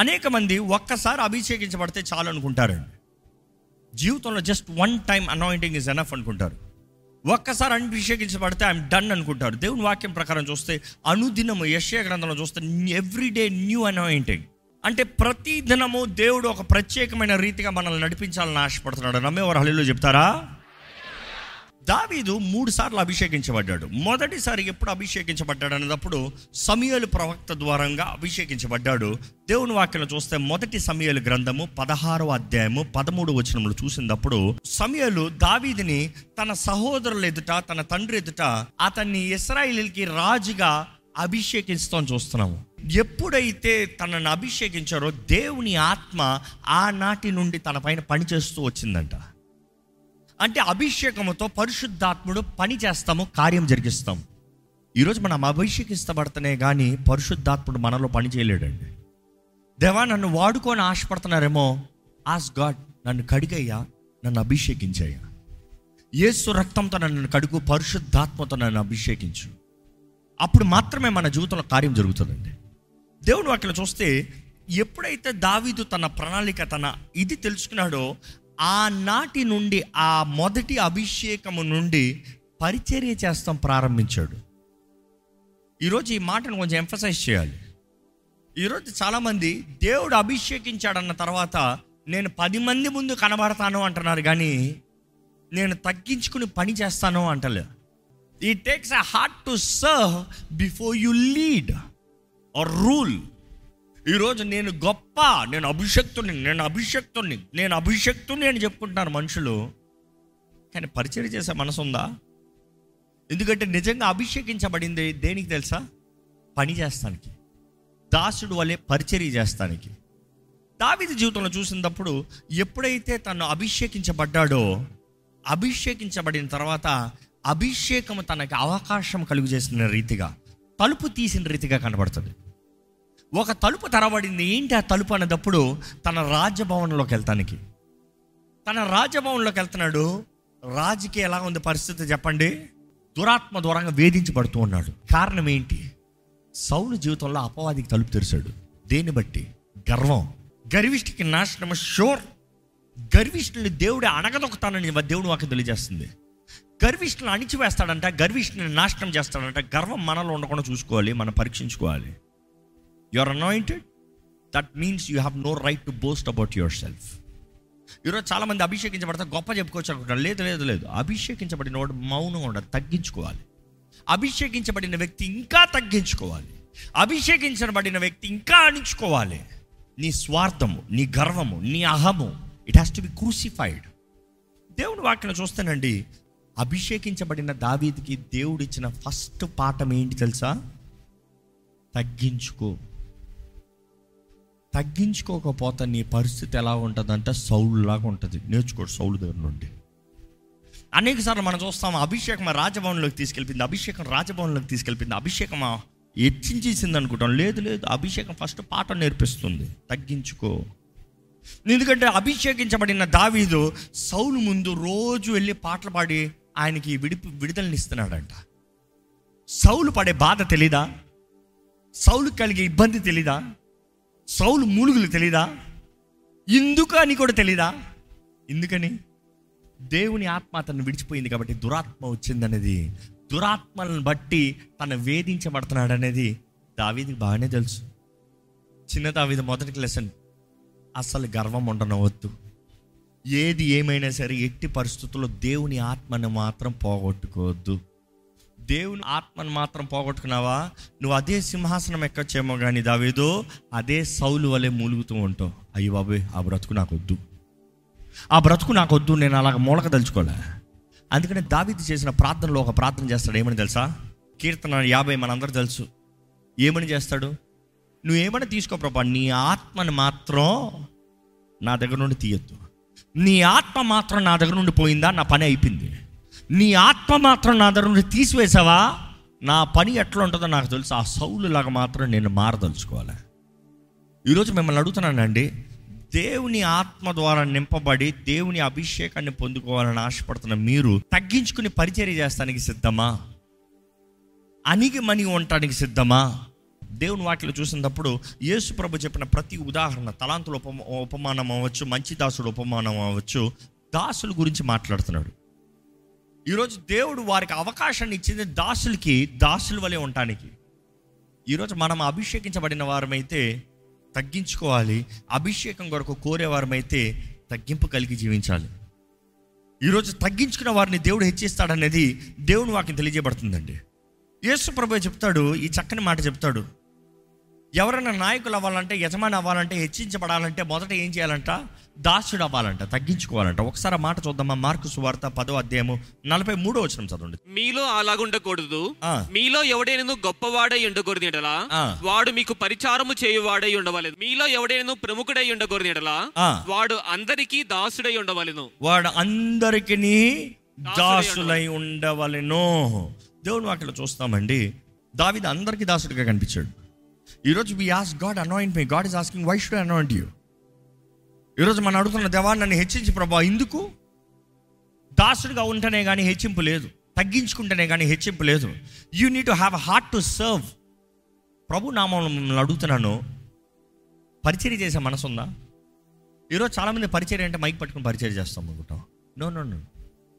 అనేక మంది ఒక్కసారి అభిషేకించబడితే చాలు అనుకుంటారండి జీవితంలో just one time anointing is enough అనుకుంటారు. ఒక్కసారి అభిషేకించబడితే ఐఎమ్ డన్ అనుకుంటారు. దేవుని వాక్యం ప్రకారం చూస్తే అనుదినము యశ్య గ్రంథంలో చూస్తే ఎవ్రీడే న్యూ అనాయింటింగ్ అంటే ప్రతి దినము దేవుడు ఒక ప్రత్యేకమైన రీతిగా మనల్ని నడిపించాలని ఆశపడుతున్నాడు. నమ్మేవారు హలీలో చెప్తారా? దావీదు మూడు సార్లు అభిషేకించబడ్డాడు. మొదటిసారి ఎప్పుడు అభిషేకించబడ్డాడు అన్నప్పుడు సమయలు ప్రవక్త ద్వారంగా అభిషేకించబడ్డాడు. దేవుని వాక్యం చూస్తే మొదటి సమయలు గ్రంథము పదహారో అధ్యాయము పదమూడు వచనములు చూసినప్పుడు సమయలు దావీదిని తన సహోదరుల ఎదుట తన తండ్రి ఎదుట అతన్ని ఇస్రాయిల్కి రాజుగా అభిషేకిస్తాం చూస్తున్నాము. ఎప్పుడైతే తనను అభిషేకించారో దేవుని ఆత్మ ఆనాటి నుండి తన పైన పనిచేస్తూ వచ్చిందంట. అంటే అభిషేకముతో పరిశుద్ధాత్ముడు పని చేస్తాము కార్యం జరిగిస్తాం ఈరోజు మనం అభిషేకిస్తబడతనే కానీ పరిశుద్ధాత్ముడు మనలో పని చేయలేడండి. దేవా నన్ను వాడుకొని ఆశపడుతున్నారేమో ఆస్ గాడ్ నన్ను కడిగయ్యా నన్ను అభిషేకించయ్యా. ఏసు రక్తంతో నన్ను కడుగు పరిశుద్ధాత్మతో నన్ను అభిషేకించు. అప్పుడు మాత్రమే మన జీవితంలో కార్యం జరుగుతుందండి. దేవుని వాక్యలో చూస్తే ఎప్పుడైతే దావీదు తన ప్రణాళిక తన ఇది తెలుసుకున్నాడో ఆనాటి నుండి ఆ మొదటి అభిషేకము నుండి పరిచర్య చేస్తాం ప్రారంభించాడు. ఈరోజు ఈ మాటను కొంచెం ఎంఫసైజ్ చేయాలి. ఈరోజు చాలామంది దేవుడు అభిషేకించాడన్న తర్వాత నేను పది మంది ముందు కనబడతాను అంటున్నారు కానీ నేను తగ్గించుకుని పని చేస్తాను అంటలే. ఈ takes a heart to serve before you lead or rule ఈరోజు నేను గొప్ప నేను అభిషక్తుని నేను అభిషక్తుని నేను అభిషక్తుని అని చెప్పుకుంటున్నారు మనుషులు. కానీ పరిచయం చేసే మనసు ఉందా? ఎందుకంటే నిజంగా అభిషేకించబడింది దేనికి తెలుసా? పని చేస్తానికి. దాసుడు వలె పరిచర్య చేస్తానికి. దావిది జీవితంలో చూసినప్పుడు ఎప్పుడైతే తను అభిషేకించబడ్డాడో అభిషేకించబడిన తర్వాత అభిషేకం తనకి అవకాశం కలుగు చేసిన రీతిగా తలుపు తీసిన రీతిగా కనబడుతుంది. ఒక తలుపు తెరబడింది ఏంటి ఆ తలుపు అనేటప్పుడు తన రాజభవన్లోకి వెళ్తానికి. తన రాజభవన్లోకి వెళ్తున్నాడు. రాజుకి ఎలా ఉంది పరిస్థితి చెప్పండి. దురాత్మ దూరంగా వేధించబడుతూ ఉన్నాడు. కారణం ఏంటి? సౌలు జీవితంలో అపవాదికి తలుపు తెరిచాడు. దేన్ని బట్టి? గర్వం. గర్విష్ఠికి నాశనం షోర్. గర్విష్ఠుని దేవుడే అణగదొక్కుతానని దేవుడు మాకు తెలియజేస్తుంది. గర్విష్ఠుని అణిచివేస్తాడంట గర్విష్ఠుని నాశనం చేస్తాడంట. గర్వం మనలో ఉండకుండా చూసుకోవాలి మనం పరీక్షించుకోవాలి. Are anointed that means you have no right to boast about yourself ఈరోజు చాలామంది అభిషేకించబడతారు అభిషేకించబడితే గొప్ప చెప్పుకోవచ్చు అనుకుంటారు. లేదు లేదు లేదు. అభిషేకించబడిన వాడు మౌనం ఉండదు తగ్గించుకోవాలి. అభిషేకించబడిన వ్యక్తి ఇంకా తగ్గించుకోవాలి. అభిషేకించబడిన వ్యక్తి ఇంకా అణించుకోవాలి. నీ స్వార్థము నీ గర్వము నీ అహము it has to be crucified దేవుని వాక్యం చూస్తానండి. అభిషేకించబడిన దావీదికి దేవుడిచ్చిన ఫస్ట్ పాఠం ఏంటి తెలుసా? తగ్గించుకో. తగ్గించుకోకపోతే నీ పరిస్థితి ఎలా ఉంటుందంటే? సౌలులాగా ఉంటుంది. నేర్చుకోడు సౌలు దగ్గర నుండి. అనేక సార్లు మనం చూస్తాం అభిషేకం రాజభవన్లోకి తీసుకెళ్ళింది అభిషేకం రాజభవన్లోకి తీసుకెళ్ళింది అభిషేకం హెచ్చించేసింది అనుకుంటాం. లేదు లేదు అభిషేకం ఫస్ట్ పాట నేర్పిస్తుంది. తగ్గించుకో. ఎందుకంటే అభిషేకించబడిన దావీదు సౌలు ముందు రోజు వెళ్ళి పాటలు పాడి ఆయనకి విడిపి విడుదలనిస్తున్నాడంట సౌలు పడే బాధ తెలీదా? సౌలు కలిగే ఇబ్బంది తెలీదా? సౌలు మూలుగులు తెలీదా? ఎందుకు అని కూడా తెలీదా? ఎందుకని? దేవుని ఆత్మ అతను విడిచిపోయింది కాబట్టి దురాత్మ వచ్చిందనేది. దురాత్మలను బట్టి తను వేధించబడుతున్నాడు అనేది దావీదికి బాగానే తెలుసు. చిన్న దావీది మొదటి లెసన్. అసలు గర్వం ఉండనవద్దు. ఏది ఏమైనా సరే ఎట్టి పరిస్థితుల్లో దేవుని ఆత్మను మాత్రం పోగొట్టుకోవద్దు. దేవుని ఆత్మను మాత్రం పోగొట్టుకున్నావా? నువ్వు అదే సింహాసనం ఎక్కొచ్చేమో కానీ దావేదో అదే సౌలు వలె మూలుగుతూ ఉంటావు. అయ్యి బాబోయ్ ఆ బ్రతుకు నాకు వద్దు ఆ బ్రతుకు నాకు వద్దు నేను అలాగ మూలక తలుచుకోలే. అందుకనే దావీది చేసిన ప్రార్థనలో ఒక ప్రార్థన చేస్తాడు. ఏమని తెలుసా? కీర్తన యాభై మనందరూ తెలుసు. ఏమని చేస్తాడు? నువ్వేమని తీసుకో ప్రభా నీ ఆత్మని మాత్రం నా దగ్గర నుండి తీయొద్దు. నీ ఆత్మ మాత్రం నా దగ్గర నుండి పోయిందా? నా పని అయిపోయింది. నీ ఆత్మ మాత్రం నా దగ్గర నుండి తీసివేసావా? నా పని ఎట్లా ఉంటుందో నాకు తెలుసు. ఆ సౌలులాగా మాత్రం నేను మారదలుచుకోవాలి. ఈరోజు మిమ్మల్ని అడుగుతున్నానండి దేవుని ఆత్మ ద్వారా నింపబడి దేవుని అభిషేకాన్ని పొందుకోవాలని ఆశపడుతున్న మీరు తగ్గించుకుని పరిచర్య చేస్తానికి సిద్ధమా? అణిగి మణి ఉండటానికి సిద్ధమా? దేవుని వాటిలో చూసినప్పుడు యేసు ప్రభు చెప్పిన ప్రతి ఉదాహరణ తలాంతుల ఉపమానం అవ్వచ్చు మంచి దాసుడు ఉపమానం అవ్వచ్చు దాసుల గురించి మాట్లాడుతున్నాడు. ఈరోజు దేవుడు వారికి అవకాశాన్ని ఇచ్చింది దాసులకి దాసుల వలె ఉండటానికి. ఈరోజు మనం అభిషేకించబడిన వారమైతే తగ్గించుకోవాలి అభిషేకం కొరకు కోరేవారమైతే తగ్గింపు కలిగి జీవించాలి. ఈరోజు తగ్గించుకున్న వారిని దేవుడు హెచ్చిస్తాడనేది దేవుని వాకి తెలియజేయబడుతుందండి. యేసు ప్రభు చెప్తాడు ఈ చక్కని మాట చెప్తాడు. ఎవరైనా నాయకులు అవ్వాలంటే యజమాని అవ్వాలంటే హెచ్చించబడాలంటే మొదట ఏం చేయాలంట? దాసుడు అవ్వాలంట తగ్గించుకోవాలంట. ఒకసారి మాట చూద్దామా? మార్కు సువార్త పదో అధ్యాయము నలభై మూడో వచ్చిన చదవండి. మీలో అలాగుండకూడదు. మీలో ఎవడైనను గొప్పవాడై ఉండకూడదు ఎడలా. వాడు మీకు పరిచారము చేయువాడై ఉండవలేదు మీలో ఎవడైనను ప్రముఖుడై ఉండకూడదు ఎడలా. వాడు అందరికీ దాసుడై ఉండవలెను. వాడు అందరికి దాసులై ఉండవలెను. దేవుని వాక్యలో చూస్తామండి. దావిద అందరికీ దాసుడిగా కనిపించాడు. ఈరోజు we ask God anoint me God is asking why should anoint you ఈరోజు మనం అడుగుతున్న దేవా నన్ను హెచ్చించి ప్రభా ఎందుకు? దాసుడిగా ఉంటేనే కానీ హెచ్చింపు లేదు. తగ్గించుకుంటేనే కానీ హెచ్చింపు లేదు. You need to have heart to serve ప్రభు నామం మిమ్మల్ని అడుగుతున్నాను. పరిచర్య చేసే మనసు ఉందా? ఈరోజు చాలామంది పరిచర్య అంటే మైక్ పట్టుకుని పరిచర్య చేస్తాం అనుకుంటాం. No no no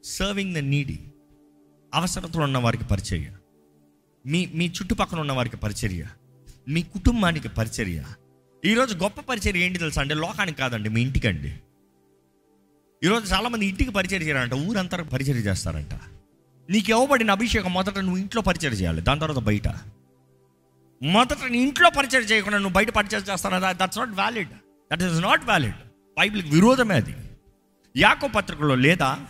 serving the needy అవసరతలు ఉన్న వారికి పరిచర్య. మీ మీ చుట్టుపక్కల ఉన్న వారికి పరిచర్య. మీ కుటుంబానికి పరిచర్య. ఈరోజు గొప్ప పరిచయం ఏంటి తెలుసా అంటే లోకానికి కాదండి మీ ఇంటికండి. ఈరోజు చాలామంది ఇంటికి పరిచయం చేయాలంట ఊరంతా పరిచయం చేస్తారంట. నీకు ఇవ్వబడిన అభిషేకం మొదట నువ్వు ఇంట్లో పరిచయం చేయాలి దాని తర్వాత బయట. మొదట నీ ఇంట్లో పరిచయం చేయకుండా నువ్వు బయట పరిచయం చేస్తాను that's not valid that is not valid బైబిల్కి విరోధమే అది. యాకో పత్రికలో లేదా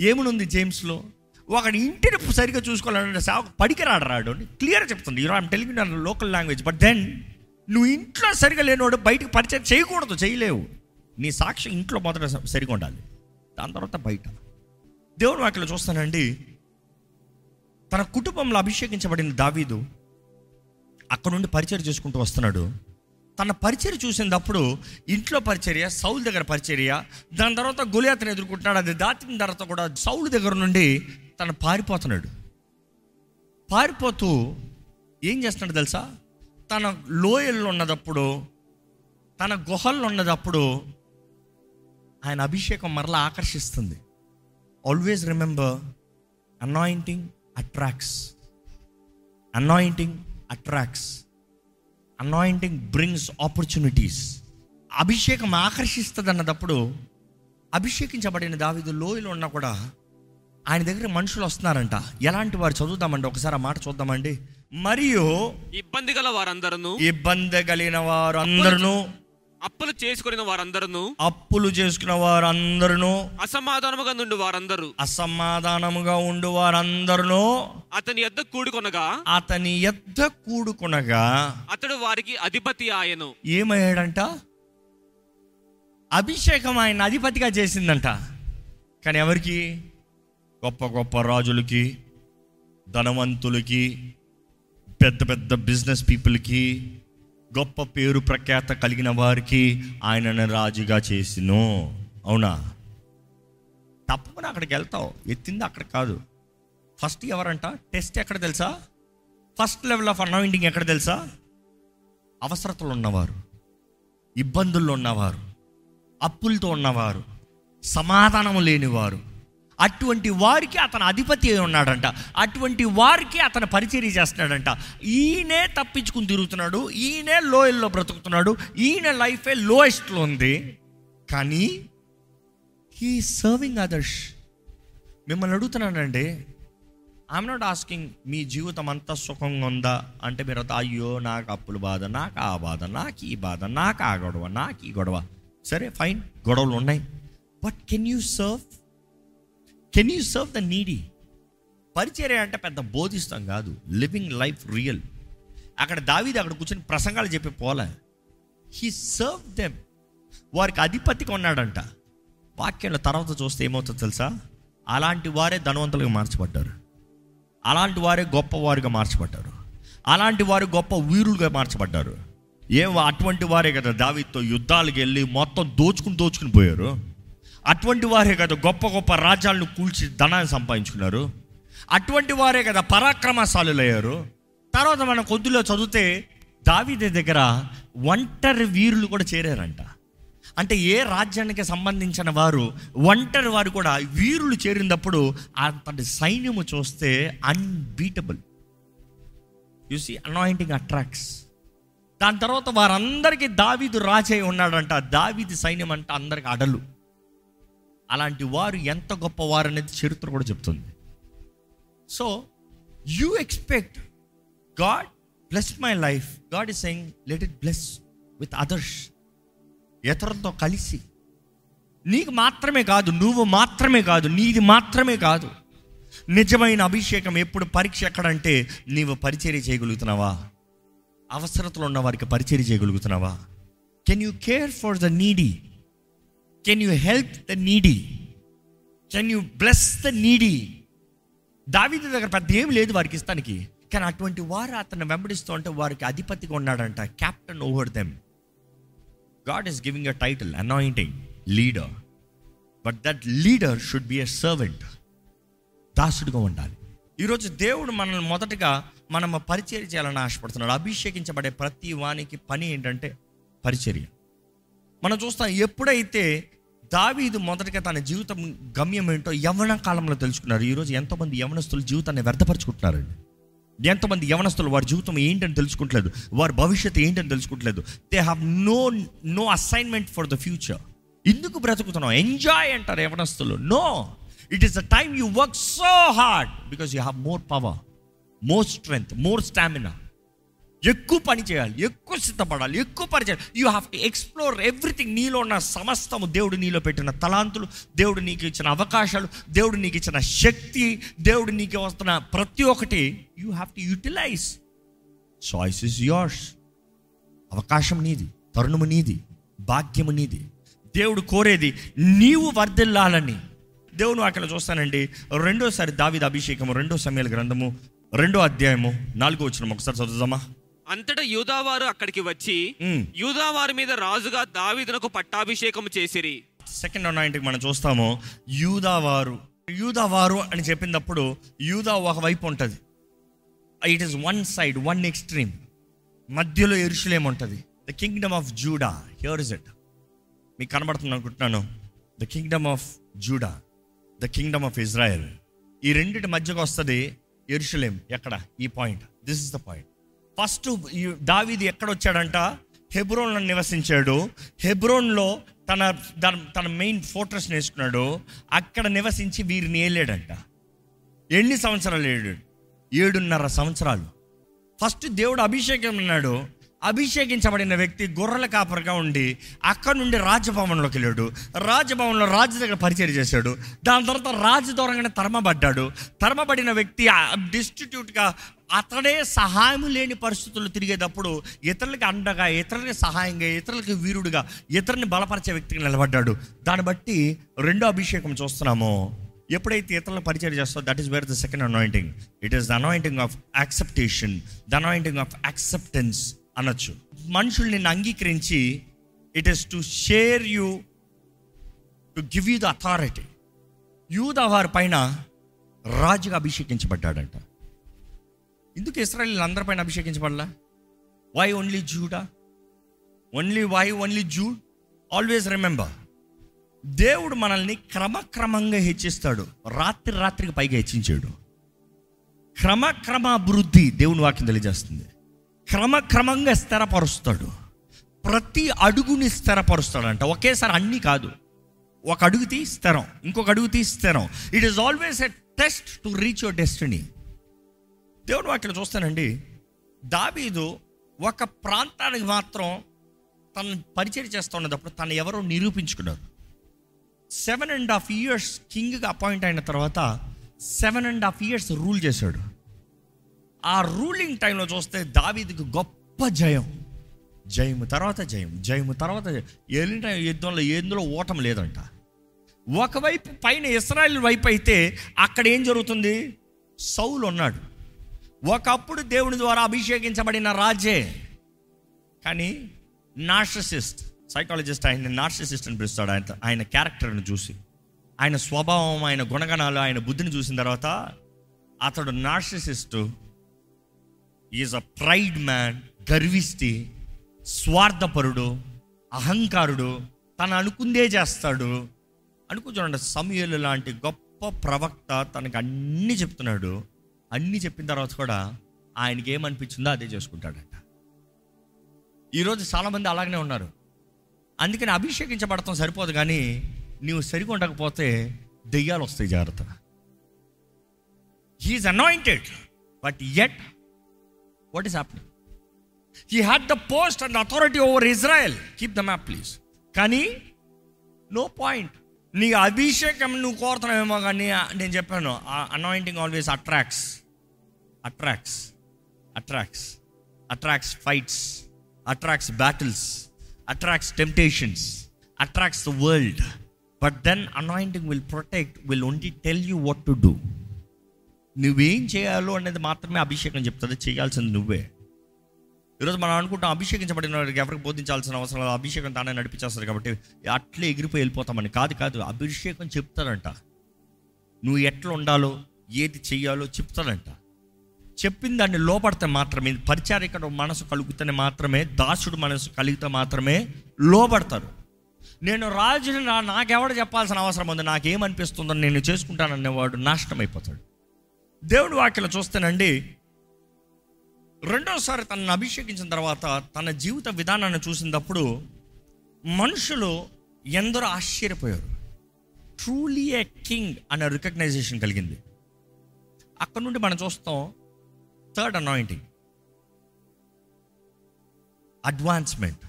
ఏమునుంది జేమ్స్లో? ఒకడి ఇంటిని సరిగ్గా చూసుకోవాలంటే సేవకు పడికి రాడు క్లియర్ చెప్తుంది. You know I'm telling local language but then నువ్వు ఇంట్లో సరిగా లేనివాడు బయటకు పరిచయం చేయకూడదు చేయలేవు. నీ సాక్షి ఇంట్లో మొదట సరిగా ఉండాలి. దాని తర్వాత బయట. దేవుని వాటిలో చూస్తానండి తన కుటుంబంలో అభిషేకించబడిన దావీదు అక్కడ నుండి పరిచయం చేసుకుంటూ వస్తున్నాడు. తన పరిచయం చూసినప్పుడు ఇంట్లో పరిచర్య సౌల్ దగ్గర పరిచర్య దాని తర్వాత గులియాతను ఎదుర్కొంటున్నాడు. అది దాటిన తర్వాత కూడా సౌలు దగ్గర నుండి తను పారిపోతున్నాడు. పారిపోతూ ఏం చేస్తున్నాడు తెలుసా? తన లోయల్లో ఉన్నదప్పుడు తన గుహల్లో ఉన్నదప్పుడు ఆయన అభిషేకం మరలా ఆకర్షిస్తుంది. Always remember anointing attracts anointing attracts anointing brings opportunities అభిషేకం ఆకర్షిస్తుంది అన్నదప్పుడు అభిషేకించబడిన దావిదు లోయలో ఉన్నా కూడా ఆయన దగ్గర మనుషులు వస్తున్నారంట. ఎలాంటి వారు? చదువుతామండి ఒకసారి ఆ మాట చూద్దామండి. మరియు ఇబ్బంది గల వారందరూ ఇబ్బంది కలిగిన వారు అందరూ అప్పులు చేసుకుని వారందరూ అప్పులు చేసుకున్న వారు అందరూ అసమాధానముగా నుండి వారందరూ. అసమాధానముగా ఉండు వారందరూ అతని యొద్ద కూడుకొనగా. అతని ఎద్ద కూడుకునగా. అతడు వారికి అధిపతి ఆయను. ఏమయ్యాడంట? అభిషేకం ఆయన అధిపతిగా చేసిందంట. కానీ ఎవరికి? గొప్ప గొప్ప రాజులకి ధనవంతులకి పెద్ద పెద్ద బిజినెస్ పీపుల్కి గొప్ప పేరు ప్రఖ్యాత కలిగిన వారికి ఆయనను రాజుగా చేసిను. అవునా? తప్పకుండా అక్కడికి వెళ్తావు. ఎత్తింది అక్కడ కాదు. ఫస్ట్ ఎవరంట? టెస్ట్ ఎక్కడ తెలుసా? ఫస్ట్ లెవెల్ ఆఫ్ అనాయింటింగ్ ఎక్కడ తెలుసా? అవసరతలు ఉన్నవారు. ఇబ్బందుల్లో ఉన్నవారు. అప్పులతో ఉన్నవారు. సమాధానం లేనివారు. అటువంటి వారికి అతను అధిపతి ఉన్నాడంట. అటువంటి వారికి అతను పరిచర్య చేస్తున్నాడంట. ఈయనే తప్పించుకుని తిరుగుతున్నాడు. ఈయనే లోయల్లో బ్రతుకుతున్నాడు. ఈయన లైఫే లోయెస్ట్లో ఉంది. కానీ హీ సర్వింగ్ అదర్స్. మిమ్మల్ని అడుగుతున్నానండి ఐఎమ్ నాట్ ఆస్కింగ్ మీ జీవితం అంతా సుఖంగా ఉందా? అంటే మీరు అయ్యో నాకు అప్పుల బాధ నాకు ఆ బాధ నాకు ఈ బాధ నాకు ఆ గొడవ నాకు ఈ గొడవ. సరే ఫైన్ గొడవలు ఉన్నాయి. But can you serve can you serve the needy పరిచర్య అంటే పెద్ద బోధిస్తాం కాదు. లివింగ్ లైఫ్ రియల్ అక్కడ దావీది అక్కడ కూర్చొని ప్రసంగాలు చెప్పి పోలే. హీ సర్వ్ దెమ్ వారికి అధిపతిగా ఉన్నాడంట. వాక్యంలో తర్వాత చూస్తే ఏమవుతుందో తెలుసా? అలాంటి వారే ధనవంతులుగా మార్చబడ్డారు. అలాంటి వారే గొప్పవారుగా మార్చబడ్డారు. అలాంటి వారు గొప్ప వీరులుగా మార్చబడ్డారు. ఏం అటువంటి వారే కదా దావితో యుద్ధాలకు వెళ్ళి మొత్తం దోచుకుని దోచుకుని పోయారు. అటువంటి వారే కదా గొప్ప గొప్ప రాజ్యాలను కూల్చి ధనాన్ని సంపాదించుకున్నారు. అటువంటి వారే కదా పరాక్రమశాలులయ్యారు. తర్వాత మనం కొద్దిలో చదివితే దావీది దగ్గర ఒంటరి వీరులు కూడా చేరారంట. అంటే ఏ రాజ్యానికి సంబంధించిన వారు ఒంటరి వారు కూడా వీరులు చేరినప్పుడు అతడి సైన్యము చూస్తే unbeatable you see anointing attracts దాని తర్వాత వారందరికీ దావీదు రాజై ఉన్నాడంట. దావీది సైన్యం అంటే అందరికి అడలు. అలాంటి వారు ఎంత గొప్పవారు అనేది చరిత్ర కూడా చెప్తుంది. So you expect God bless my life God is saying let it bless with others ఇతరులతో కలిసి. నీకు మాత్రమే కాదు నువ్వు మాత్రమే కాదు నీది మాత్రమే కాదు. నిజమైన అభిషేకం ఎప్పుడు పరీక్ష ఎక్కడంటే నీవు పరిచర్య చేయగలుగుతున్నావా? అవసరతలు ఉన్న వారికి పరిచర్య చేయగలుగుతున్నావా? Can you care for the needy can you help the needy can you bless the needy దావీదు దగ్గర పెద్ద ఏం లేదు వారికి ఇస్తానికి. కానీ అటువంటి వారు అతను వెంబడిస్తూ ఉంటే వారికి అధిపతిగా ఉన్నాడంట captain over them God is giving a title anointing leader but that leader should be a servant దాసుడిగా ఉండాలి. ఈరోజు దేవుడు మనల్ని మొదటగా మనం పరిచర్య చేయాలని ఆశపడుతున్నాడు. అభిషేకించబడే ప్రతి వానికి పని ఏంటంటే పరిచర్య. మనం చూస్తాం ఎప్పుడైతే దావీదు మొదటగా తన జీవితం గమ్యం ఏంటో యవన కాలంలో తెలుసుకున్నారు. ఈరోజు ఎంతోమంది యవనస్తులు జీవితాన్ని వ్యర్థపరుచుకుంటున్నారండి. ఎంతమంది యవనస్తులు వారి జీవితం ఏంటని తెలుసుకుంటలేదు. వారి భవిష్యత్తు ఏంటని తెలుసుకుంటలేదు. They have no no assignment for the future ఎందుకు బ్రతుకుతున్నావు? ఎంజాయ్ అంటారు యవనస్తులు no it is the time you work so hard because you have more power more strength more stamina ఎక్కువ పని చేయాలి ఎక్కువ సిద్ధపడాలి ఎక్కువ పని చేయాలి you have to explore everything నీలో ఉన్న సమస్తము దేవుడు నీలో పెట్టిన తలాంతులు దేవుడు నీకు ఇచ్చిన అవకాశాలు దేవుడు నీకు ఇచ్చిన శక్తి దేవుడు నీకు వస్తున్న ప్రతి ఒక్కటి you have to utilize choice is yours అవకాశం నీది తరుణము నీది భాగ్యము నీది. దేవుడు కోరేది నీవు వర్ధిల్లాలని. దేవుడు అక్కడ చూస్తానండి. రెండోసారి దావిద అభిషేకము రెండో సమయాల గ్రంథము రెండో అధ్యాయము నాలుగో వచ్చిన ఒకసారి చదువుదామా? అంతటా యూదావారు అక్కడికి వచ్చి. యూదావారి మీద రాజుగా దావీదునకు పట్టాభిషేకం చేసిరి. సెకండ్ అనాయింటికి మనం చూస్తాము యూదావారు యూదావారు అని చెప్పినప్పుడు యూదా ఒకవైపు ఉంటుంది. It is one side one extreme మధ్యలో ఎరుషులేం ఉంటుంది. The kingdom of Judah here is it మీకు కనబడుతుంది అనుకుంటున్నాను. The kingdom of Judah the kingdom of Israel ఈ రెండింటి మధ్యకు వస్తుంది ఎరుషులేం. ఎక్కడ? ఈ point this is the point first దావీది ఎక్కడ వచ్చాడంట హెబ్రోన్లో నివసించాడు. హెబ్రోన్లో తన తన- మెయిన్ ఫోర్ట్రెస్ నేర్చుకున్నాడు. అక్కడ నివసించి వీరిని ఏలాడంట. ఎన్ని సంవత్సరాలు ఏడాడు ఏడున్నర సంవత్సరాలు. ఫస్ట్ దేవుడు అభిషేకం ఉన్నాడు అభిషేకించబడిన వ్యక్తి గొర్రెల కాపరిగా ఉండి అక్కడ నుండి రాజభవన్లోకి వెళ్ళాడు. రాజభవన్లో రాజు దగ్గర పరిచయం చేశాడు. దాని తర్వాత రాజు దూరంగానే తరమబడ్డాడు. తరమబడిన వ్యక్తి డిస్టిట్యూట్గా అతడే సహాయం లేని పరిస్థితులు తిరిగేటప్పుడు ఇతరులకి అండగా ఇతరులకి సహాయంగా ఇతరులకి వీరుడుగా ఇతరుని బలపరిచే వ్యక్తిగా నిలబడ్డాడు. దాన్ని బట్టి రెండో అభిషేకం చూస్తున్నామో. ఎప్పుడైతే ఇతరులను పరిచయం చేస్తో that is where the second anointing it is the anointing of acceptation the anointing of acceptance అనొచ్చు. మనుషుల్ని నిన్ను అంగీకరించి it is to share you to give you the authority యూద వారి పైన రాజుగా అభిషేకించబడ్డాడంట. ఎందుకు ఇస్రాయల్ అందరిపైన అభిషేకించబడలా? Why only Judah only why only Jude always remember దేవుడు మనల్ని క్రమక్రమంగా హెచ్చిస్తాడు. రాత్రి రాత్రికి పైగా హెచ్చించాడు. క్రమక్రమ అభివృద్ధి దేవుని వాక్యం తెలియజేస్తుంది. క్రమక్రమంగా స్థిరపరుస్తాడు. ప్రతి అడుగుని స్థిరపరుస్తాడంట. ఒకేసారి అన్నీ కాదు. ఒక అడుగు తీ స్థిరం ఇంకొక అడుగు తీ స్థిరం. It is always a test to reach your destiny దేవుడు వాక్యం చూస్తానండి. దావీదు ఒక ప్రాంతానికి మాత్రం తను పరిచయం చేస్తూ ఉన్నప్పుడు తను ఎవరో నిరూపించుకున్నారు. సెవెన్ అండ్ హాఫ్ ఇయర్స్ కింగ్గా అపాయింట్ అయిన తర్వాత seven and half years rule చేశాడు. ఆ రూలింగ్ టైంలో చూస్తే దావీదికి గొప్ప జయం. జయము తర్వాత జయం జయము తర్వాత ఎలిన యుద్ధంలో ఎందులో ఓటం లేదంట. ఒకవైపు పైన ఇస్రాయల్ వైపు అయితే అక్కడ ఏం జరుగుతుంది? సౌలు ఉన్నాడు. ఒకప్పుడు దేవుని ద్వారా అభిషేకించబడిన రాజే. కానీ నార్షసిస్ట్ సైకాలజిస్ట్ ఆయన నార్షసిస్ట్ అని పిలుస్తాడు ఆయన ఆయన క్యారెక్టర్ను చూసి. ఆయన స్వభావం ఆయన గుణగణాలు ఆయన బుద్ధిని చూసిన తర్వాత అతడు narcissist is a pride man గర్విష్టి స్వార్థపరుడు అహంకారుడు తను అనుకుందే చేస్తాడు. అనుకో చూడండి సమయలు లాంటి గొప్ప ప్రవక్త తనకు అన్నీ చెప్తున్నాడు. అన్నీ చెప్పిన తర్వాత కూడా ఆయనకి ఏమనిపించిందో అదే చేసుకుంటాడంట. ఈరోజు చాలామంది అలాగనే ఉన్నారు. అందుకని అభిషేకించబడటం సరిపోదు కానీ నీవు సరిగా ఉండకపోతే దెయ్యాలు వస్తాయి జాగ్రత్త. He is anointed but at what is happening he had the post and authority over Israel keep the map please కానీ నో పాయింట్ నీ అభిషేకం నువ్వు కోరుతున్నావేమో కానీ నేను చెప్పాను anointing always attracts attracts attracts attracts fights attracts battles attracts temptations attracts the world but then anointing will protect will only tell you what to do నువ్వేం చేయాలో అనేది మాత్రమే అభిషేకం చెప్తుంది చేయాల్సింది నువ్వే. ఈరోజు మనం అనుకుంటాం అభిషేకించబడిన వాడికి ఎవరికి బోధించాల్సిన అవసరం లేదు. అభిషేకం తానే నడిపించేస్తారు కాబట్టి అట్లే ఎగిరిపోయి వెళ్ళిపోతామని. కాదు కాదు అభిషేకం చెప్తాడంట నువ్వు ఎట్లా ఉండాలో ఏది చెయ్యాలో చెప్తాడంట చెప్పిన దాన్ని లోపడితే మాత్రమే పరిచారికడు మనసు కలుగుతూనే మాత్రమే దాసుడు మనసు కలిగితే మాత్రమే లోపడతారు. నేను రాజుని నా నాకెవడ చెప్పాల్సిన అవసరం ఉంది నాకేమనిపిస్తుందో నేను చేసుకుంటాననేవాడు నాశనం అయిపోతాడు దేవుడి వాక్యలో చూస్తేనండి రెండోసారి తనను అభిషేకించిన తర్వాత తన జీవిత విధానాన్ని చూసినప్పుడు మనుషులు ఎందరో ఆశ్చర్యపోయారు. ట్రూలీ ఏ కింగ్ అనే రికగ్నైజేషన్ కలిగింది. అక్కడ నుండి మనం చూస్తాం థర్డ్ అనాయింటింగ్ అడ్వాన్స్మెంట్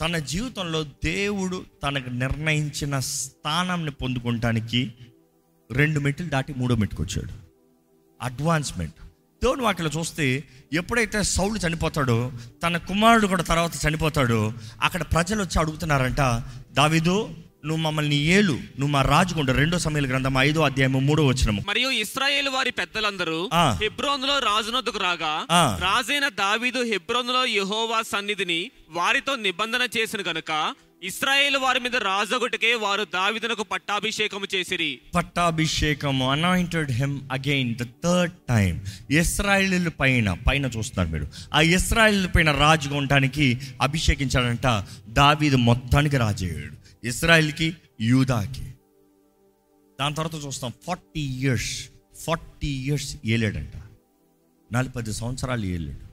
తన జీవితంలో దేవుడు తనకు నిర్ణయించిన స్థానాన్ని పొందుకోవటానికి రెండు మెట్లు దాటి మూడో మెట్టుకు వచ్చాడు అడ్వాన్స్మెంట్ దేవుని వాక్యలో చూస్తే ఎప్పుడైతే సౌలు చనిపోతాడో తన కుమారుడు కూడా తర్వాత చనిపోతాడో అక్కడ ప్రజలు వచ్చి అడుగుతున్నారంట దావిదు నువ్వు మమ్మల్ని ఏలు నువ్వు మా రాజుకుండు రెండో సమయాల గ్రంథం ఐదో అధ్యాయము మూడో వచ్చినము మరియు ఇస్రాయేల్ వారి పెద్దలందరూ ఆ. హెబ్రోనులో రాజునొద్దకు రాగా. రాజైన దావీదు హెబ్రోనులో యెహోవా సన్నిధిని వారితో నిబంధన చేసిన గనుక ఇస్రాయేల్ వారి మీద రాజగొట్టుకే వారు దావిదనకు పట్టాభిషేకము చేసిరి. పట్టాభిషేకము anointed him again the third time Israel పైన పైన చూస్తున్నారు మీరు. ఆ ఇస్రాయేల్ పైన రాజుగా ఉండటానికి అభిషేకించాడంట దావీదు మొత్తానికి రాజయ్యాడు. ఇస్రాయిల్కి యూదాకి. దాని తర్వాత చూస్తాం ఫార్టీ ఇయర్స్ ఫార్టీ ఇయర్స్ ఏలాడంట. నలభై సంవత్సరాలు ఏలాడు.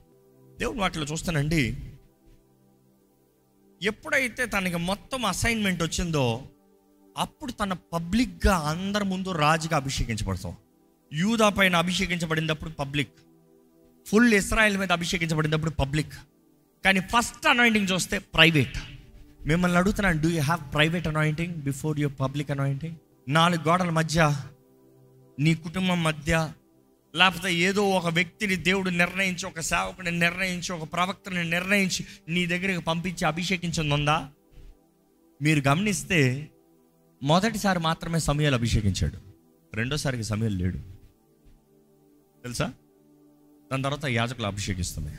దేవుడు వాటిలో చూస్తానండి. ఎప్పుడైతే తనకి మొత్తం అసైన్మెంట్ వచ్చిందో అప్పుడు తన పబ్లిక్గా అందరి ముందు రాజుగా అభిషేకించబడతాం. యూదా పైన అభిషేకించబడినప్పుడు పబ్లిక్ ఫుల్ ఇస్రాయల్ మీద అభిషేకించబడినప్పుడు పబ్లిక్ కానీ ఫస్ట్ అనాయింటింగ్ చూస్తే ప్రైవేట్ మిమ్మల్ని అడుగుతున్నాను do you have private anointing before your public anointing నాలుగు గోడల మధ్య నీ కుటుంబం మధ్య లేకపోతే ఏదో ఒక వ్యక్తిని దేవుడు నిర్ణయించి ఒక సేవకుని నిర్ణయించి ఒక ప్రవక్తని నిర్ణయించి నీ దగ్గరికి పంపించి అభిషేకించిందందా? మీరు గమనిస్తే మొదటిసారి మాత్రమే సమయాలు అభిషేకించాడు. రెండోసారికి సమయాలు లేడు. తెలుసా? దాని తర్వాత యాజకులు అభిషేకిస్తుంది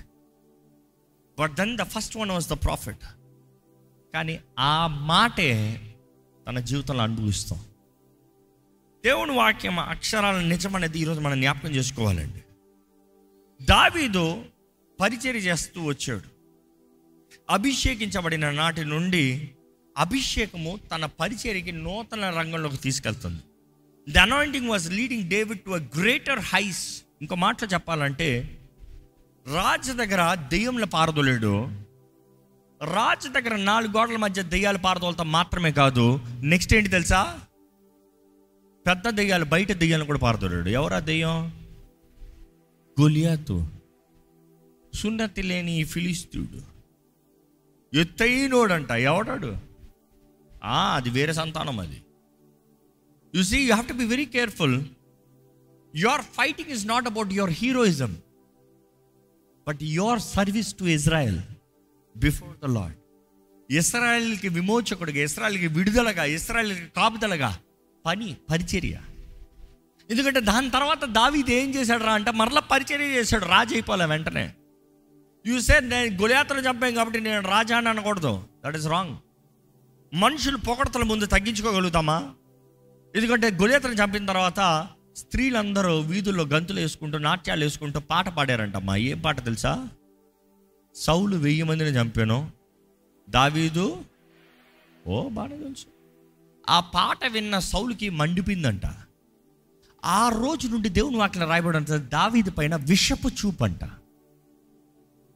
but then the first one was the prophet కానీ ఆ మాటే తన జీవితంలో అనుభవిస్తాం. దేవుని వాక్యం అక్షరాల నిజమనేది ఈరోజు మనం జ్ఞాపకం చేసుకోవాలండి. దావీదు పరిచర్య చేస్తూ వచ్చాడు. అభిషేకించబడిన నాటి నుండి అభిషేకము తన పరిచర్యకి నూతన రంగంలోకి తీసుకెళ్తుంది. The anointing was leading David to a greater heights ఇంకో మాటలో చెప్పాలంటే రాజు దగ్గర దెయ్యంలో పారదోలేడు. రాజు దగ్గర నాలుగు గోడల మధ్య దెయ్యాలు పారదోలతో మాత్రమే కాదు నెక్స్ట్ ఏంటి తెలుసా? పెద్ద దెయ్యాలు బయట దెయ్యాలను కూడా పారదోలాడు. ఎవరా దెయ్యం? గొలియాతు. సున్నతి లేని ఈ ఫిలిస్తీయుడు ఎత్తైనోడంట ఎవడాడు? అది వేరే సంతానం అది. You see you have to be very careful your fighting is not about your heroism but your service to Israel before the Lord ఇస్రాయల్కి విమోచకుడిగా ఇస్రాయల్కి విడుదలగా ఇస్రాయల్కి కాపుదలగా పని పరిచర్య. ఎందుకంటే దాని తర్వాత దావీది ఏం చేశాడు రా అంటే మరలా పరిచర్య చేశాడు రాజు అయిపోలే వెంటనే. చూసే నేను గుళయాత్రలు చంపాను కాబట్టి నేను రాజా అని అనకూడదు. దట్ ఈస్ రాంగ్ మనుషులు పొగడతల ముందు తగ్గించుకోగలుగుతామా? ఎందుకంటే గుళయాత్రను చంపిన తర్వాత స్త్రీలందరూ వీధుల్లో గంతులు వేసుకుంటూ నాట్యాలు వేసుకుంటూ పాట పాడారంటమ్మా. ఏం పాట తెలుసా? సౌలు వెయ్యి మందిని చంపాను. దావీదు ఓ బాగానే తెలుసు. ఆ పాట విన్న సౌలుకి మండిపోయిందంట. ఆ రోజు నుండి దేవుని వాక్యం రాయబడి దావీది పైన విషపు చూపు అంట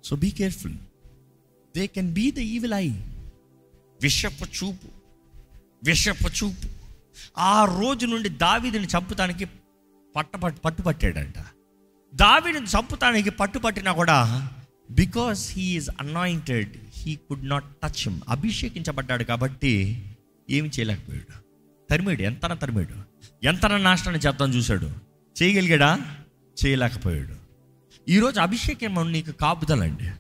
so be careful they can be the evil eye విషపు చూపు విషపు చూపు. ఆ రోజు నుండి దావీదిని చంపుతానికి పట్ట పట్టుపట్టాడంట దావీదిని చంపుతానికి పట్టుపట్టినా కూడా because he is anointed he could not touch him అభిషేకించబడ్డాడు కాబట్టి ఏమి చేయలేకపోయాడు. తరిమాడు ఎంతన తరిమాడు? ఎంతన నాశనం చేద్దాం చూశాడు. చేయగలిగాడా? చేయలేకపోయాడు. ఈరోజు అభిషేకం నీకు కాపుదలండి.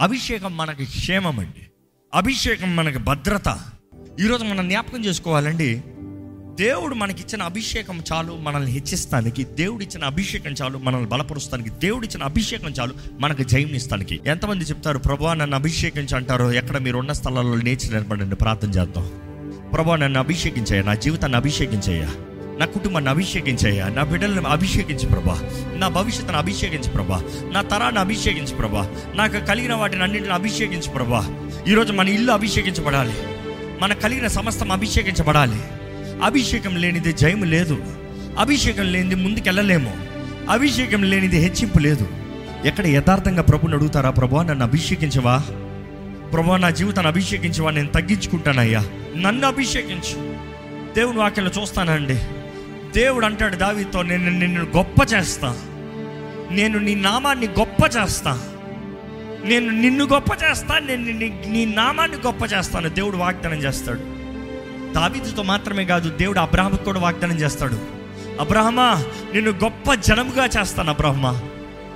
అభిషేకం మనకి క్షేమం అండి అభిషేకం మనకి భద్రత. ఈరోజు మనం జ్ఞాపకం చేసుకోవాలండి దేవుడు మనకిచ్చిన అభిషేకం చాలు మనల్ని హెచ్చిస్తానికి దేవుడు ఇచ్చిన అభిషేకం చాలు మనల్ని బలపరుస్తానికి దేవుడు ఇచ్చిన అభిషేకం చాలు మనకు జయమిస్తానికి ఎంతమంది చెప్తారు ప్రభా నన్ను అభిషేకించి అంటారు. ఎక్కడ మీరు ఉన్న స్థలాల్లో నేర్చి నిలబడండి ప్రార్థన చేద్దాం. ప్రభా నన్ను అభిషేకించాయా నా జీవితాన్ని అభిషేకించాయా నా కుటుంబాన్ని అభిషేకించయ్యా నా బిడ్డలను అభిషేకించి ప్రభా నా భవిష్యత్తును అభిషేకించి ప్రభా నా తరాన్ని అభిషేకించి ప్రభా నాకు కలిగిన వాటిని అన్నింటిని అభిషేకించి ప్రభా. ఈరోజు మన ఇల్లు అభిషేకించబడాలి మన కలిగిన సమస్తం అభిషేకించబడాలి. అభిషేకం లేనిది జయము లేదు అభిషేకం లేనిది ముందుకెళ్ళలేము అభిషేకం లేనిది హెచ్చింపు లేదు. ఎక్కడ యథార్థంగా ప్రభుని అడుగుతారా ప్రభా నన్ను అభిషేకించవా? ప్రభా నా జీవితాన్ని అభిషేకించవా? నేను తగ్గించుకుంటానయ్యా. నన్ను అభిషేకించు. దేవుని వాక్యంలో చూస్తానండి. దేవుడు అంటాడు దావితో నేను నిన్ను గొప్ప చేస్తా. నేను నీ నామాన్ని గొప్ప చేస్తా. నేను నిన్ను గొప్ప చేస్తా నేను నీ- నామాన్ని గొప్ప చేస్తాను దేవుడు వాగ్దానం చేస్తాడు. దావీదుతో మాత్రమే కాదు దేవుడు అబ్రాహ్మకు కూడా వాగ్దానం చేస్తాడు. అబ్రహమా నిన్ను గొప్ప జనముగా చేస్తాను అబ్రహమా.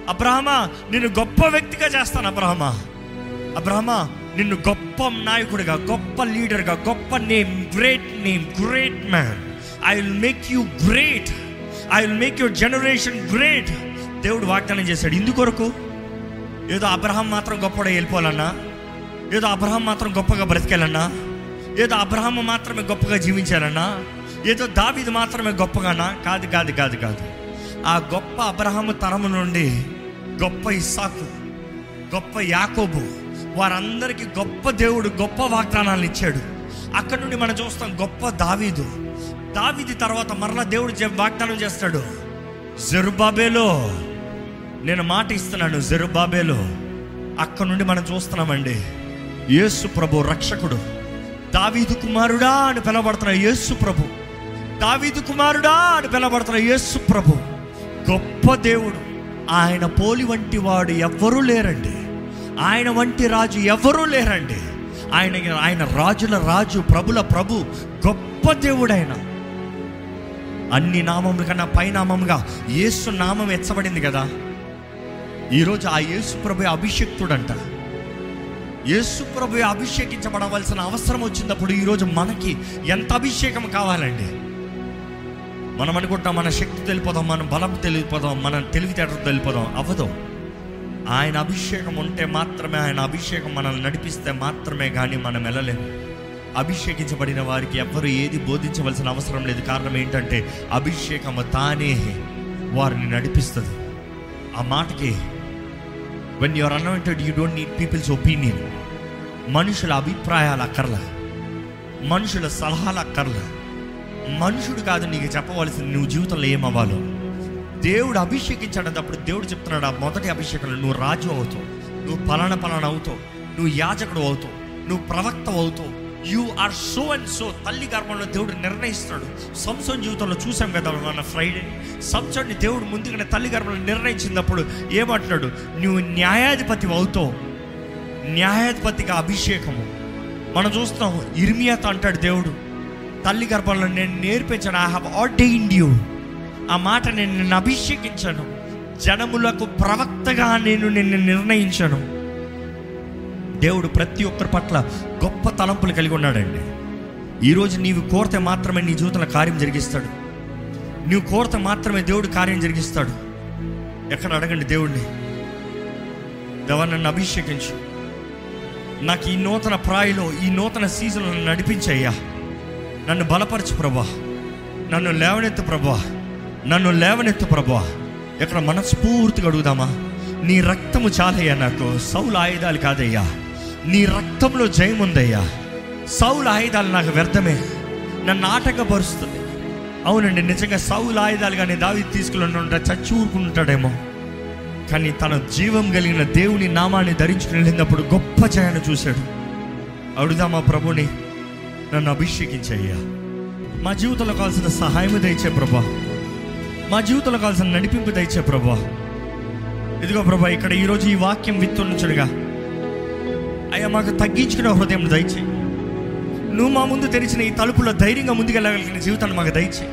అబ్రహమా నిన్ను గొప్ప వ్యక్తిగా చేస్తాను అబ్రహమా. అబ్రహమా నిన్ను గొప్ప నాయకుడిగా గొప్ప లీడర్గా గొప్ప name great name great man I will make you great I will make your generation great దేవుడు వాగ్దానం చేశాడు. ఇందుకొరకు ఏదో అబ్రహం మాత్రం గొప్పగా వెళ్ళిపోవాలన్నా ఏదో అబ్రహం మాత్రం గొప్పగా బ్రతికేయాలన్నా ఏదో అబ్రహం మాత్రమే గొప్పగా జీవించాలన్నా ఏదో దావిది మాత్రమే గొప్పగానా? కాదు కాదు కాదు కాదు. ఆ గొప్ప అబ్రహము తరము నుండి గొప్ప ఇస్సాకు గొప్ప యాకోబు వారందరికీ గొప్ప దేవుడు గొప్ప వాగ్దానాలు ఇచ్చాడు. అక్కడ నుండి మనం చూస్తాం గొప్ప దావీదు. దావీది తర్వాత మరలా దేవుడు జ- వాగ్దానం చేస్తాడు. జెరుబాబేలో నేను మాట ఇస్తున్నాను జెరుబాబేలో. అక్కడ నుండి మనం చూస్తున్నామండి. యేసు ప్రభు రక్షకుడు. దావీదు కుమారుడా అని పిలవబడుతున్న యేసు ప్రభు. దావీదు కుమారుడా అని పిలవబడుతున్న యేసు ప్రభు. గొప్ప దేవుడు. ఆయన పోలి వంటి వాడు ఎవ్వరూ లేరండి. ఆయన వంటి రాజు ఎవరూ లేరండి. ఆయన ఆయన రాజుల రాజు ప్రభుల ప్రభు గొప్ప దేవుడైన. అన్ని నామముల కన్నా పైనామంగా యేసు నామం ఎచ్చబడింది కదా. ఈరోజు ఆ యేసు ప్రభు అభిషక్తుడంట. యేసు ప్రభు అభిషేకించబడవలసిన అవసరం వచ్చినప్పుడు ఈరోజు మనకి ఎంత అభిషేకం కావాలండి? మనం అనుకుంటాం మన శక్తి తెలిపోదాం మన బలం తెలియపోదాం మన తెలివితేటలు తెలిపోదాం. అవ్వదు. ఆయన అభిషేకం ఉంటే మాత్రమే ఆయన అభిషేకం మనల్ని నడిపిస్తే మాత్రమే కానీ మనం వెళ్ళలేము. అభిషేకించబడిన వారికి ఎవ్వరు ఏది బోధించవలసిన అవసరం లేదు. కారణం ఏంటంటే అభిషేకం తానే వారిని నడిపిస్తుంది. ఆ మాటకి when your anointed you don't need people's opinion మనుషుల అభిప్రాయాలు అక్కర్లా. మనుషుల సలహాలు అక్కర్లా. మనుషుడు కాదు నీకు చెప్పవలసింది నువ్వు జీవితంలో ఏమవ్వాలో. దేవుడు అభిషేకించాడప్పుడు దేవుడు చెప్తున్నాడు ఆ మొదటి అభిషేకంలో నువ్వు రాజు అవుతావు నువ్వు పలానా పలానా అవుతావు నువ్వు యాజకుడు అవుతావు నువ్వు ప్రవక్త అవుతావు. You are so and so తల్లి గర్భంలో దేవుడు నిర్ణయిస్తున్నాడు. సంసోన్ జీవితంలో చూసాం కదా మన ఫ్రైడే సంసోన్ని దేవుడు ముందుగానే తల్లి గర్భంలో నిర్ణయించినప్పుడు ఏమంటున్నాడు? నువ్వు న్యాయాధిపతి అవుతావు న్యాయాధిపతిగా అభిషేకము. మనం చూస్తాం ఇర్మియాతో అంటాడు దేవుడు తల్లి గర్భంలో నేను నేర్పించాను ఐ హ్యావ్ ఆర్డైన్డ్ యూ ఆ మాట నేను నిన్ను అభిషేకించాను. జనములకు ప్రవక్తగా నేను నిన్ను నిర్ణయించాను. దేవుడు ప్రతి ఒక్కరి పట్ల గొప్ప తలంపులు కలిగి ఉన్నాడండి. ఈరోజు నీవు కోరితే మాత్రమే నీ జీవితంలో కార్యం జరిగిస్తాడు. నీవు కోరితే మాత్రమే దేవుడు కార్యం జరిగిస్తాడు. ఎక్కడ అడగండి దేవుడిని దేవా నన్ను అభిషేకించు. నాకు ఈ నూతన ప్రాయలో ఈ నూతన సీజన్ నడిపించయ్యా. నన్ను బలపరచు ప్రభా. నన్ను లేవనెత్తు ప్రభా. నన్ను లేవనెత్తు ప్రభా ఎక్కడ మనస్ఫూర్తిగా అడుగుదామా? నీ రక్తము చాలయ్యా నాకు. సౌలు ఆయుధాలు కాదయ్యా. నీ రక్తంలో జయం ఉందయ్యా. సౌలు ఆయుధాలు నాకు వ్యర్థమే. నన్ను ఆటంకపరుస్తుంది. అవునండి నిజంగా సౌలు ఆయుధాలు కానీ దావి తీసుకుని ఉంటే చచ్చి ఊరుకుంటాడేమో కానీ తన జీవం కలిగిన దేవుని నామాన్ని ధరించుకుని వెళ్ళినప్పుడు గొప్ప జయాన్ని చూశాడు. అడుగుదామా ప్రభుని? నన్ను అభిషేకించయ్యా. మా జీవితంలో కావాల్సిన సహాయము దయచే ప్రభా మా జీవితంలో కావాల్సిన నడిపింపు దయచే ప్రభా. ఇదిగో ప్రభా ఇక్కడ ఈరోజు ఈ వాక్యం విత్తుంచుడుగా అయ్యా మాకు తగ్గించుకునే హృదయం దయచేయి నువ్వు మా ముందు తెరిచిన ఈ తలుపులో ధైర్యంగా ముందుకెళ్ళగలిగిన జీవితాన్ని మాకు దయచేయి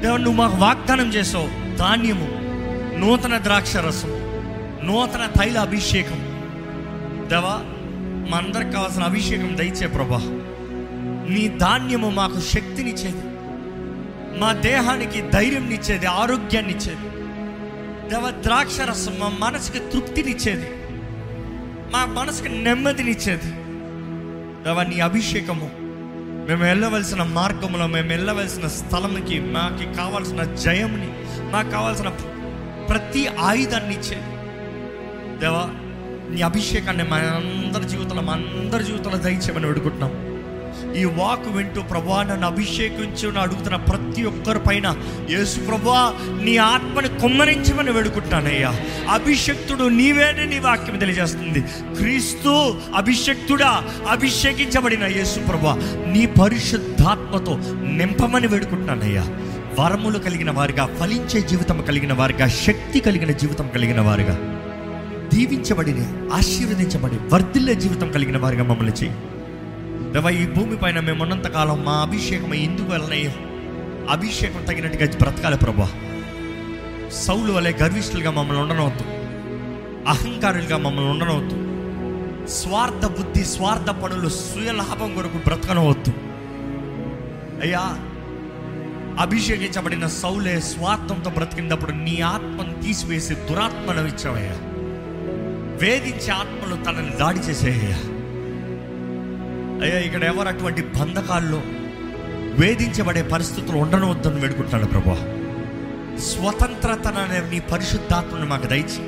దేవుడు నువ్వు మాకు వాగ్దానం చేసావు. ధాన్యము నూతన ద్రాక్ష రసం నూతన తైల అభిషేకం. దేవా మా అందరికి కావాల్సిన అభిషేకం దయచే ప్రభా. నీ ధాన్యము మాకు శక్తినిచ్చేది. మా దేహానికి ధైర్యంనిచ్చేది ఆరోగ్యాన్ని ఇచ్చేది దేవ ద్రాక్షరసం మా మనసుకి తృప్తినిచ్చేది. మా మనసుకి నెమ్మదినిచ్చేది. దేవ నీ అభిషేకము మేము వెళ్ళవలసిన మార్గంలో మేము వెళ్ళవలసిన స్థలంకి మాకు కావాల్సిన జయంని మాకు కావాల్సిన ప్రతి ఆయుధాన్ని ఇచ్చేది దేవా నీ అభిషేకాన్ని మా అందరి జీవితంలో మా అందరి జీవితంలో దయచేయమని వేడుకుంటున్నాం. ఈ వాక్ వింటూ ప్రభా నన్ను అభిషేకించు అడుగుతున్న ప్రతి ఒక్కరి పైన యేసు ప్రభా నీ ఆత్మని కుమ్మరించమని వేడుకుంటానయ్యా అభిషక్తుడు నీవేనే నీ వాక్యం తెలియజేస్తుంది. క్రీస్తు అభిషక్తుడా అభిషేకించబడిన యేసు ప్రభా నీ పరిశుద్ధాత్మతో నింపమని వేడుకుంటున్నానయ్యా. వరములు కలిగిన వారిగా ఫలించే జీవితం కలిగిన వారిగా శక్తి కలిగిన జీవితం కలిగిన వారిగా దీవించబడిన ఆశీర్వదించబడి వర్ధిల్లే జీవితం కలిగిన వారిగా మమ్మల్ని చేయి. దేవా ఈ భూమి పైన మేము ఉన్నంతకాలం మా అభిషేకం ఎందుకు వెళ్ళనయ్యో అభిషేకం తగినట్టుగా బ్రతకాలి ప్రభా. సౌలు వలె గర్విష్ఠులుగా మమ్మల్ని ఉండనవద్దు అహంకారులుగా మమ్మల్ని ఉండనవద్దు స్వార్థ బుద్ధి స్వార్థ పనులు స్వయలాభం కొరకు బ్రతకనవద్దు. అయ్యా అభిషేకించబడిన సౌలే స్వార్థంతో బ్రతికినప్పుడు నీ ఆత్మను తీసివేసి దురాత్మను ఇచ్చావయ్యా. వేధించే ఆత్మలు తనని దాడి చేసేయ్యా. అయ్యా ఇక్కడ ఎవరు అటువంటి బంధకాల్లో వేధించబడే పరిస్థితులు ఉండనవద్దని వేడుకుంటాడు ప్రభా స్వతంత్రతనే నీ పరిశుద్ధాత్మని మాకు దయచి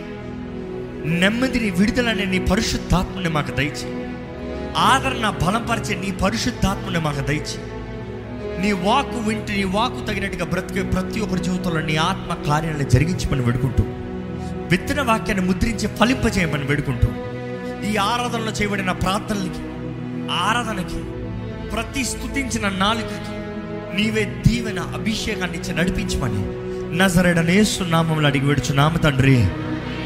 నెమ్మదిని విడుదలనే నీ పరిశుద్ధాత్మని మాకు దయచి ఆదరణ బలపరిచే నీ పరిశుద్ధాత్మని మాకు దయచి నీ వాకు వింటే నీ వాకు తగినట్టుగా బ్రతికే ప్రతి ఒక్కరి జీవితంలో నీ ఆత్మ కార్యాలను జరిగించమని వేడుకుంటూ విత్తన వాక్యాన్ని ముద్రించి ఫలింపజేయమని వేడుకుంటూ ఈ ఆరాధనలో చేయబడిన ప్రార్థనలకి ఆరాధనకి ప్రతి స్థుతించిన నాలుగుకి నీవే దీవెన అభిషేకాన్ని ఇచ్చి నడిపించమని నజరడనేస్తున్నామంలో అడిగి విడుచు నామ తండ్రి.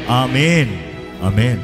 ఆమెన్. ఆమెన్.